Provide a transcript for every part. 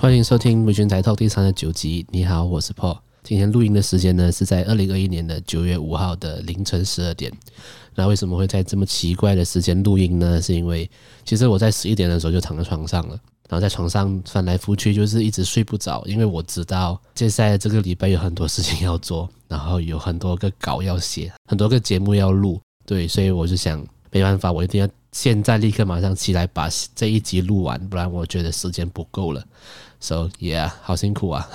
欢迎收听《美军台 Talk》第三十九集。你好，我是 Paul。今天录音的时间呢是在二零二一年的九月五号的凌晨十二点。那为什么会在这么奇怪的时间录音呢？是因为其实我在十一点的时候就躺在床上了，然后在床上翻来覆去，就是一直睡不着，因为我知道接下来这个礼拜有很多事情要做，然后有很多个稿要写，很多个节目要录。对，所以我就想，没办法，我一定要现在立刻马上起来把这一集录完，不然我觉得时间不够了。So yeah，好辛苦啊！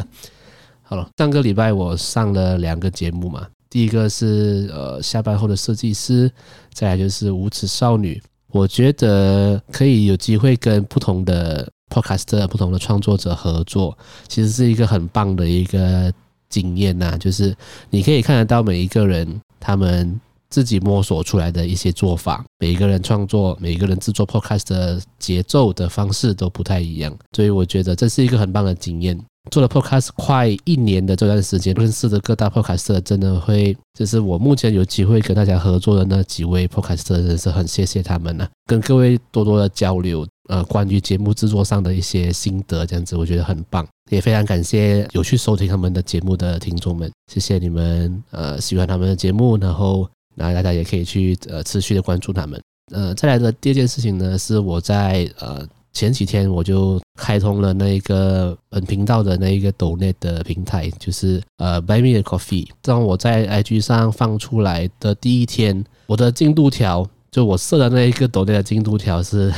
好了，上个礼拜我上了两个节目嘛，第一个是呃下班后的设计师，再来就是无耻少女。我觉得可以有机会跟不同的 podcaster、不同的创作者合作，其实是一个很棒的一个经验呐。就是你可以看得到每一个人他们。自己摸索出来的一些做法，每一个人创作，每一个人制作 podcast 的节奏的方式都不太一样，所以我觉得这是一个很棒的经验。做了 podcast 快一年的这段时间，认识的各大 podcast 真的会，就是我目前有机会跟大家合作的那几位 podcaster，真是很谢谢他们呢、啊。跟各位多多的交流，呃，关于节目制作上的一些心得，这样子我觉得很棒，也非常感谢有去收听他们的节目的听众们，谢谢你们，呃，喜欢他们的节目，然后。那大家也可以去呃持续的关注他们。呃，再来的第二件事情呢，是我在呃前几天我就开通了那个本频道的那一个斗内的平台，就是呃 Buy Me a Coffee。当我在 IG 上放出来的第一天，我的进度条就我设的那一个斗内的进度条是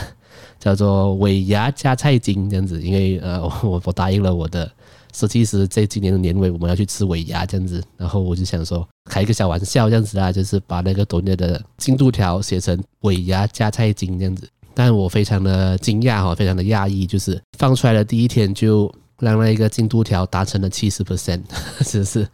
叫做尾牙加菜金这样子，因为呃我 我答应了我的。设计师这今年的年尾我们要去吃尾牙这样子，然后我就想说开一个小玩笑这样子啦，就是把那个抖音的进度条写成尾牙加菜金这样子。但我非常的惊讶哈，非常的讶异，就是放出来的第一天就让那一个进度条达成了七十 percent，是不是？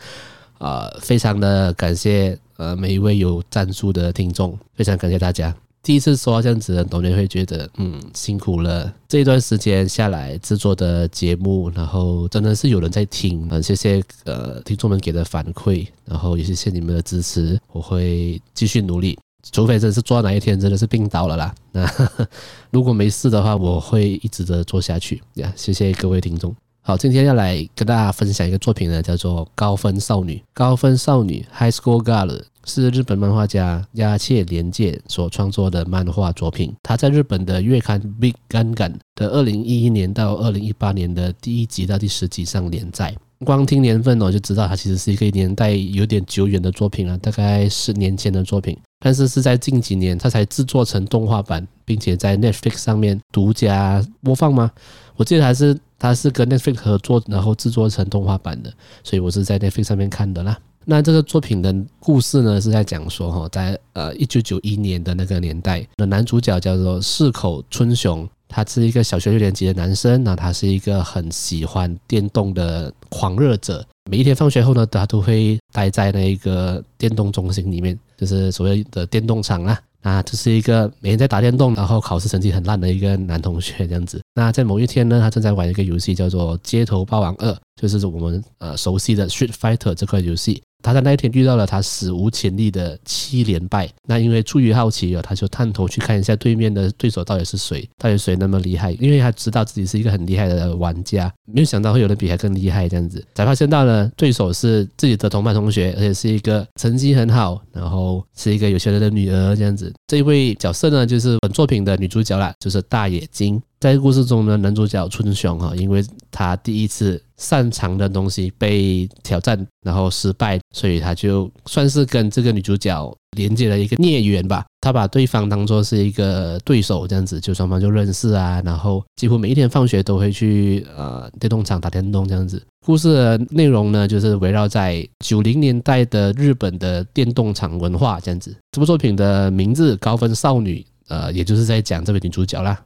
呃，非常的感谢呃每一位有赞助的听众，非常感谢大家。第一次说到这样子的，董年会觉得嗯辛苦了。这一段时间下来制作的节目，然后真的是有人在听，很谢谢呃听众们给的反馈，然后也谢谢你们的支持，我会继续努力，除非真的是做到哪一天真的是病倒了啦。那 如果没事的话，我会一直的做下去呀。谢谢各位听众。好，今天要来跟大家分享一个作品呢，叫做《高分少女》。高分少女 （High School Girl） 是日本漫画家鸦切莲介所创作的漫画作品。他在日本的月刊《Big Gun Gun》的二零一一年到二零一八年的第一集到第十集上连载。光听年份我，就知道它其实是一个年代有点久远的作品了，大概十年前的作品。但是是在近几年，它才制作成动画版，并且在 Netflix 上面独家播放吗？我记得还是。它是跟 Netflix 合作，然后制作成动画版的，所以我是在 Netflix 上面看的啦。那这个作品的故事呢，是在讲说哈，在呃一九九一年的那个年代，那男主角叫做市口春雄，他是一个小学六年级的男生，那他是一个很喜欢电动的狂热者。每一天放学后呢，他都会待在那一个电动中心里面，就是所谓的电动厂啊。啊，这是一个每天在打电动，然后考试成绩很烂的一个男同学这样子。那在某一天呢，他正在玩一个游戏，叫做《街头霸王二》，就是我们呃熟悉的《Street Fighter》这块游戏。他在那一天遇到了他史无前例的七连败。那因为出于好奇啊，他就探头去看一下对面的对手到底是谁，到底谁那么厉害？因为他知道自己是一个很厉害的玩家，没有想到会有人比他更厉害这样子。才发现到呢对手是自己的同班同学，而且是一个成绩很好，然后是一个有钱人的女儿这样子。这位角色呢，就是本作品的女主角啦，就是大野晶。在故事中呢，男主角春雄哈，因为他第一次擅长的东西被挑战，然后失败，所以他就算是跟这个女主角连接了一个孽缘吧。他把对方当做是一个对手，这样子就双方就认识啊，然后几乎每一天放学都会去呃电动场打电动这样子。故事的内容呢，就是围绕在九零年代的日本的电动场文化这样子。这部作品的名字《高分少女》，呃，也就是在讲这位女主角啦。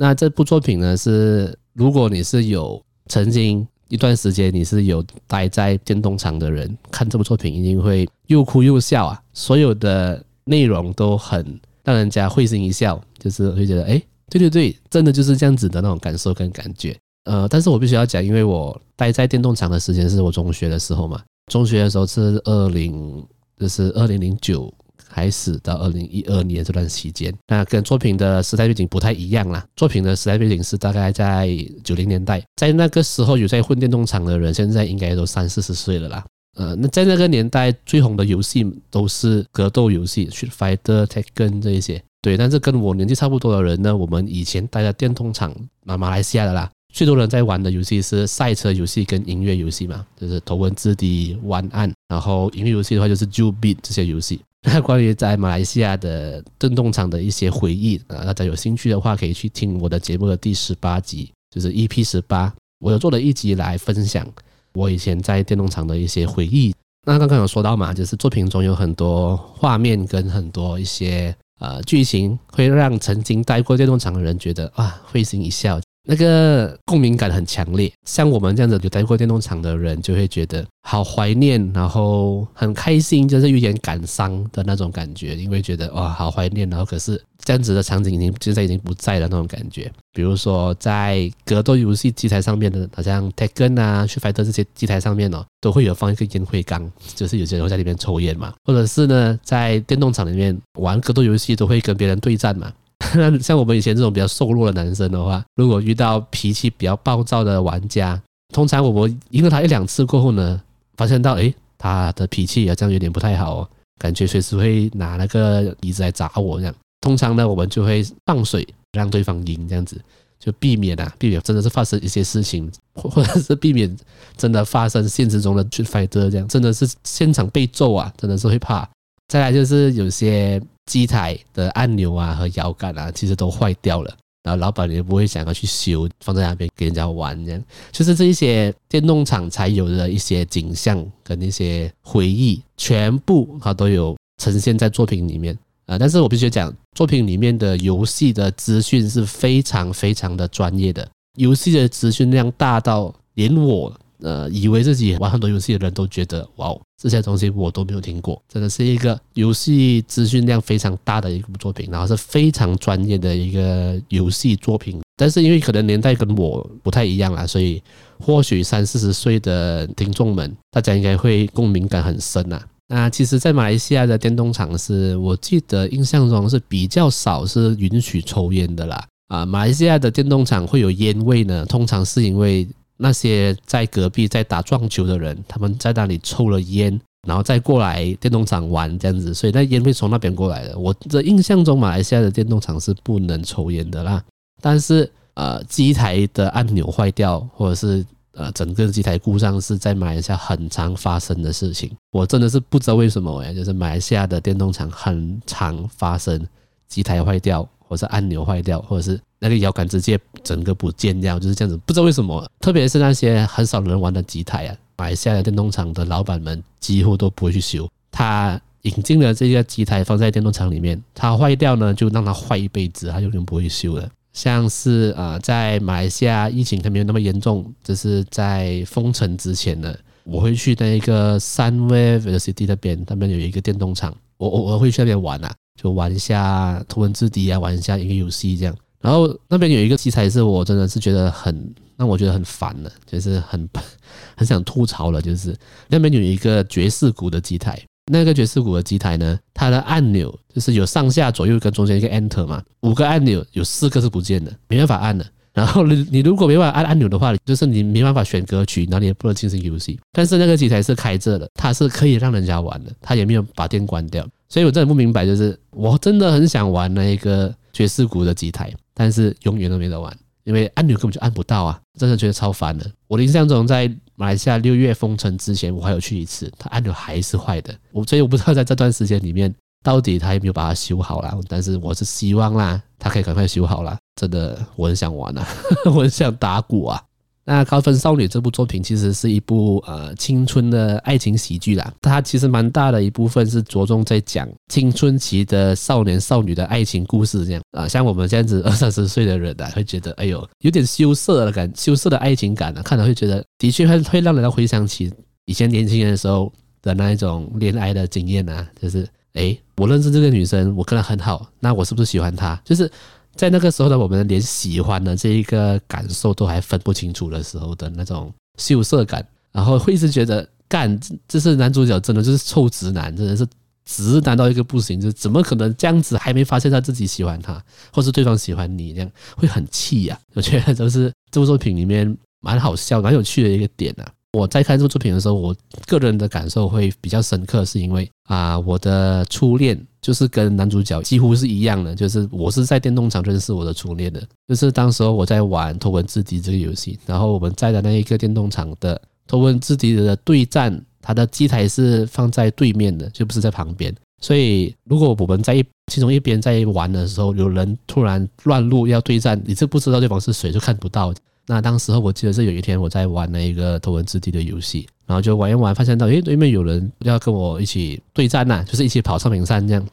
那这部作品呢，是如果你是有曾经一段时间你是有待在电动场的人，看这部作品一定会又哭又笑啊！所有的内容都很让人家会心一笑，就是会觉得，哎，对对对，真的就是这样子的那种感受跟感觉。呃，但是我必须要讲，因为我待在电动场的时间是我中学的时候嘛，中学的时候是二零，就是二零零九开始到二零一二年这段期间，那跟作品的时代背景不太一样啦。作品的时代背景是大概在九零年代，在那个时候有在混电动厂的人，现在应该都三四十岁了啦。呃，那在那个年代最红的游戏都是格斗游戏，Street Fighter、Tekken 这一些。对，但是跟我年纪差不多的人呢，我们以前待在电动厂，马马来西亚的啦，最多人在玩的游戏是赛车游戏跟音乐游戏嘛，就是头文字 D、湾岸，然后音乐游戏的话就是 Ju Beat 这些游戏。那关于在马来西亚的电动厂的一些回忆啊，大家有兴趣的话可以去听我的节目的第十八集，就是 EP 十八，我有做了一集来分享。我以前在电动厂的一些回忆，那刚刚有说到嘛，就是作品中有很多画面跟很多一些呃剧情，会让曾经待过电动厂的人觉得啊会心一笑。那个共鸣感很强烈，像我们这样子有待过电动厂的人，就会觉得好怀念，然后很开心，就是有点感伤的那种感觉，因为觉得哇，好怀念，然后可是这样子的场景已经现在已经不在了那种感觉。比如说在格斗游戏机台上面的，好像 Tekken 啊、Street Fighter 这些机台上面哦，都会有放一个烟灰缸，就是有些人会在里面抽烟嘛，或者是呢，在电动厂里面玩格斗游戏都会跟别人对战嘛。那 像我们以前这种比较瘦弱的男生的话，如果遇到脾气比较暴躁的玩家，通常我们赢了他一两次过后呢，发现到诶，他的脾气好像有点不太好哦，感觉随时会拿那个椅子来砸我这样。通常呢，我们就会放水让对方赢，这样子就避免啊，避免真的是发生一些事情，或 者是避免真的发生现实中的 fight 这样，真的是现场被揍啊，真的是会怕。再来就是有些。机台的按钮啊和摇杆啊，其实都坏掉了，然后老板也不会想要去修，放在那边给人家玩这样，就是这一些电动厂才有的一些景象跟一些回忆，全部它都有呈现在作品里面啊。但是我必须讲，作品里面的游戏的资讯是非常非常的专业的，游戏的资讯量大到连我。呃，以为自己玩很多游戏的人都觉得，哇哦，这些东西我都没有听过，真的是一个游戏资讯量非常大的一部作品，然后是非常专业的一个游戏作品。但是因为可能年代跟我不太一样啦，所以或许三四十岁的听众们，大家应该会共鸣感很深呐。那其实，在马来西亚的电动厂是，我记得印象中是比较少是允许抽烟的啦。啊，马来西亚的电动厂会有烟味呢，通常是因为。那些在隔壁在打撞球的人，他们在那里抽了烟，然后再过来电动厂玩这样子，所以那烟会从那边过来的。我的印象中，马来西亚的电动厂是不能抽烟的啦。但是，呃，机台的按钮坏掉，或者是呃整个机台故障，是在马来西亚很常发生的事情。我真的是不知道为什么哎，就是马来西亚的电动厂很常发生机台坏掉。或是按钮坏掉，或者是那个摇杆直接整个不见掉，就是这样子。不知道为什么，特别是那些很少人玩的机台啊，马来西亚的电动厂的老板们几乎都不会去修。他引进了这个机台放在电动厂里面，它坏掉呢，就让它坏一辈子，他永远不会修的。像是啊，在马来西亚疫情还没有那么严重，就是在封城之前呢，我会去那个 Sunway Velocity 那边，那边有一个电动厂，我我我会去那边玩啊。就玩一下图文字 D 啊，玩一下一个游戏这样。然后那边有一个机台是我真的是觉得很让我觉得很烦的，就是很 很想吐槽了。就是那边有一个爵士鼓的机台，那个爵士鼓的机台呢，它的按钮就是有上下左右跟中间一个 Enter 嘛，五个按钮有四个是不见的，没办法按的。然后你你如果没办法按按钮的话，就是你没办法选歌曲，然后你也不能进行游戏。但是那个机台是开着的，它是可以让人家玩的，它也没有把电关掉。所以我真的不明白，就是我真的很想玩那一个爵士鼓的机台，但是永远都没得玩，因为按钮根本就按不到啊！真的觉得超烦的。我的印象中，在马来西亚六月封城之前，我还有去一次，它按钮还是坏的。我所以我不知道在这段时间里面，到底他有没有把它修好啦。但是我是希望啦，他可以赶快修好啦。真的，我很想玩啊，我很想打鼓啊。那《高分少女》这部作品其实是一部呃青春的爱情喜剧啦，它其实蛮大的一部分是着重在讲青春期的少年少女的爱情故事这样啊，像我们这样子 二三十岁的人啊，会觉得哎呦有点羞涩的感，羞涩的爱情感啊，看了会觉得的确会会让人回想起以前年轻人的时候的那一种恋爱的经验啊，就是哎，我认识这个女生，我跟她很好，那我是不是喜欢她？就是。在那个时候呢，我们连喜欢的这一个感受都还分不清楚的时候的那种羞涩感，然后会一直觉得干，这是男主角真的就是臭直男，真的是直男到一个不行，就怎么可能这样子还没发现他自己喜欢他，或是对方喜欢你，这样会很气呀、我觉得都是这部作品里面蛮好笑、蛮有趣的一个点啊。我在看这部作品的时候，我个人的感受会比较深刻，是因为啊，我的初恋就是跟男主角几乎是一样的，就是我是在电动场认识我的初恋的，就是当时候我在玩《头文字 D》这个游戏，然后我们在的那一个电动场的《头文字 D》的对战，它的机台是放在对面的，就不是在旁边，所以如果我们在一其中一边在玩的时候，有人突然乱入要对战，你是不知道对方是谁，就看不到。那当时候我记得是有一天我在玩那一个头文字 D 的游戏，然后就玩一玩，发现到诶对面有人要跟我一起对战呐，就是一起跑上平山这样。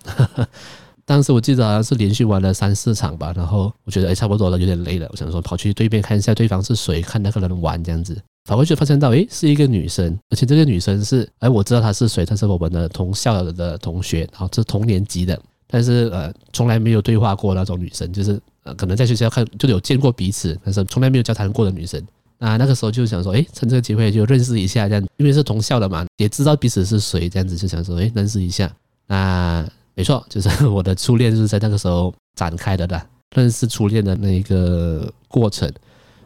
当时我记得好像是连续玩了三四场吧，然后我觉得诶差不多了，有点累了，我想说跑去对面看一下对方是谁，看那个人玩这样子，跑过去发现到诶是一个女生，而且这个女生是诶我知道她是谁，她是我们的同校的同学，然后是同年级的，但是呃从来没有对话过那种女生，就是。呃，可能在学校看就有见过彼此，但是从来没有交谈过的女生。那那个时候就想说，哎，趁这个机会就认识一下，这样，因为是同校的嘛，也知道彼此是谁，这样子就想说，哎，认识一下。那没错，就是我的初恋就是在那个时候展开的啦，认识初恋的那一个过程。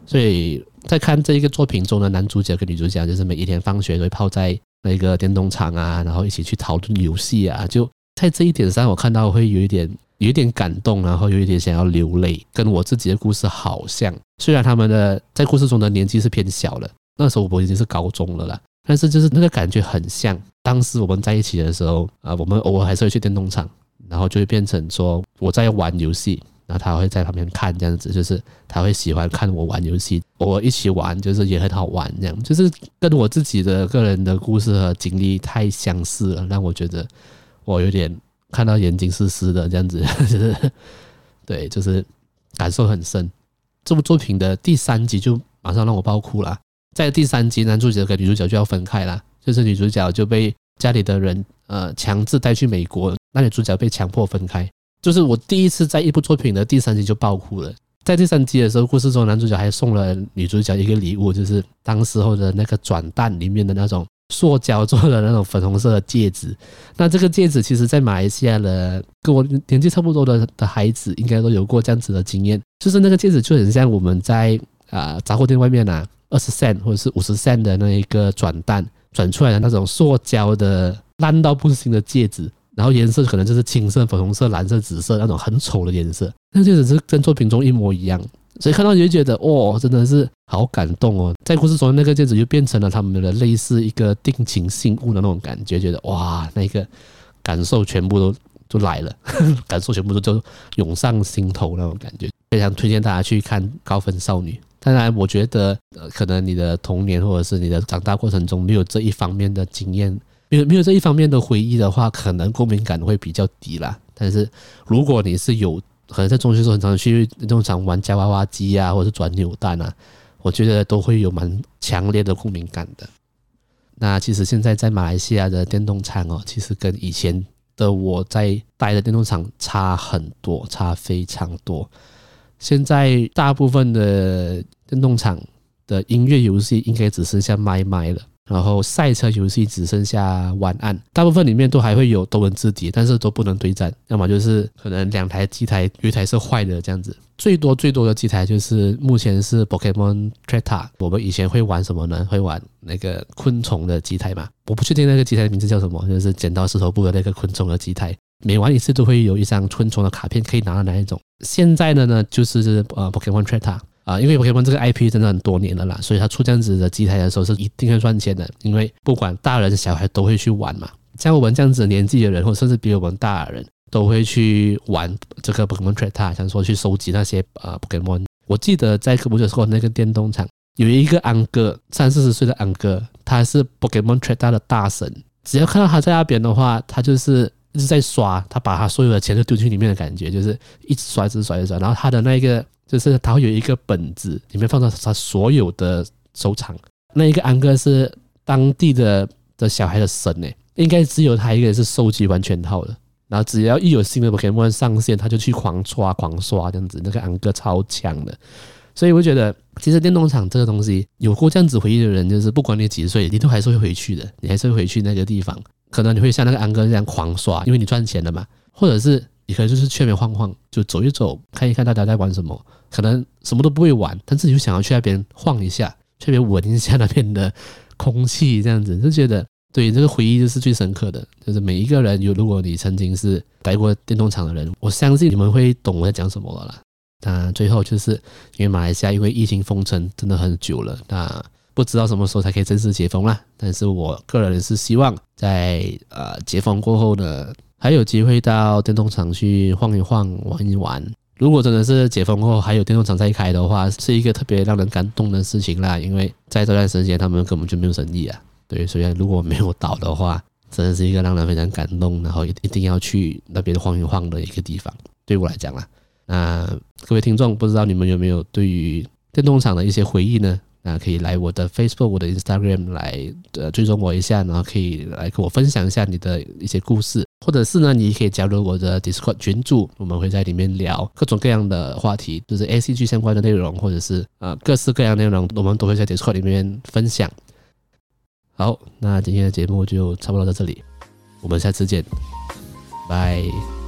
所以在看这一个作品中的男主角跟女主角，就是每一天放学都会泡在那个电动场啊，然后一起去讨论游戏啊，就在这一点上，我看到会有一点。有一点感动，然后有一点想要流泪，跟我自己的故事好像。虽然他们的在故事中的年纪是偏小了，那时候我已经是高中了啦，但是就是那个感觉很像。当时我们在一起的时候啊，我们偶尔还是会去电动场，然后就会变成说我在玩游戏，然后他会在旁边看这样子，就是他会喜欢看我玩游戏，偶尔一起玩，就是也很好玩这样，就是跟我自己的个人的故事和经历太相似了，让我觉得我有点。看到眼睛湿湿的这样子，就 是对，就是感受很深。这部作品的第三集就马上让我爆哭了。在第三集，男主角跟女主角就要分开了，就是女主角就被家里的人呃强制带去美国，那女主角被强迫分开。就是我第一次在一部作品的第三集就爆哭了。在第三集的时候，故事中男主角还送了女主角一个礼物，就是当时候的那个转蛋里面的那种。塑胶做的那种粉红色的戒指，那这个戒指其实，在马来西亚的跟我年纪差不多的的孩子，应该都有过这样子的经验，就是那个戒指就很像我们在啊杂货店外面啊二十 cent 或者是五十 cent 的那一个转蛋转出来的那种塑胶的烂到不行的戒指，然后颜色可能就是青色、粉红色、蓝色、紫色那种很丑的颜色，那戒指是跟作品中一模一样。所以看到你就觉得，哦，真的是好感动哦！在故事中，那个戒指就变成了他们的类似一个定情信物的那种感觉，觉得哇，那个感受全部都都来了，感受全部都就涌上心头那种感觉。非常推荐大家去看《高分少女》。当然，我觉得呃，可能你的童年或者是你的长大过程中没有这一方面的经验，没有没有这一方面的回忆的话，可能共鸣感会比较低啦。但是如果你是有，可能在中学时候很常去电动场玩夹娃娃机啊，或者是转扭蛋啊，我觉得都会有蛮强烈的共鸣感的。那其实现在在马来西亚的电动场哦，其实跟以前的我在待的电动场差很多，差非常多。现在大部分的电动场的音乐游戏应该只剩下麦麦了。然后赛车游戏只剩下晚安，大部分里面都还会有多文字 D，但是都不能对战，要么就是可能两台机台有一台是坏的这样子。最多最多的机台就是目前是 Pokemon Treta。我们以前会玩什么呢？会玩那个昆虫的机台嘛？我不确定那个机台的名字叫什么，就是剪刀石头布的那个昆虫的机台。每玩一次都会有一张昆虫的卡片可以拿到哪一种？现在的呢就是呃 Pokemon Treta。啊，因为 Pokemon 这个 IP 真的很多年了啦，所以他出这样子的机台的时候是一定会赚钱的，因为不管大人小孩都会去玩嘛。像我们这样子年纪的人，或甚至比我们大的人，都会去玩这个 Pokemon Treta，像说去收集那些呃 Pokemon。我记得在科普的时候，那个电动厂有一个安哥，三四十岁的安哥，他是 Pokemon Treta 的大神。只要看到他在那边的话，他就是一直在刷，他把他所有的钱都丢进里面的感觉，就是一直刷，一直刷，一直刷。然后他的那个。就是他会有一个本子，里面放着他所有的收藏。那一个安哥是当地的的小孩的神诶，应该只有他一个人是收集完全套的。然后只要一有新的 Pokemon 上线，他就去狂刷狂刷这样子。那个安哥超强的，所以我觉得其实电动场这个东西，有过这样子回忆的人，就是不管你几岁，你都还是会回去的，你还是会回去那个地方。可能你会像那个安哥这样狂刷，因为你赚钱了嘛，或者是你可能就是去那边晃晃，就走一走，看一看大家在玩什么，可能什么都不会玩，但是你就想要去那边晃一下，去那边闻一下那边的空气，这样子就觉得对这个回忆就是最深刻的，就是每一个人有，如果你曾经是待过电动厂的人，我相信你们会懂我在讲什么了啦。那最后就是因为马来西亚因为疫情封城真的很久了，那。不知道什么时候才可以正式解封啦，但是我个人是希望在呃解封过后呢，还有机会到电动厂去晃一晃、玩一玩。如果真的是解封后还有电动厂在开的话，是一个特别让人感动的事情啦。因为在这段时间他们根本就没有生意啊，对，所以如果没有倒的话，真的是一个让人非常感动，然后一定要去那边晃一晃的一个地方。对我来讲啦，那各位听众，不知道你们有没有对于电动厂的一些回忆呢？那可以来我的 Facebook、我的 Instagram 来呃追踪我一下，然后可以来跟我分享一下你的一些故事，或者是呢，你可以加入我的 Discord 群组，我们会在里面聊各种各样的话题，就是 ACG 相关的内容，或者是呃各式各样内容，我们都会在 Discord 里面分享。好，那今天的节目就差不多到这里，我们下次见，拜。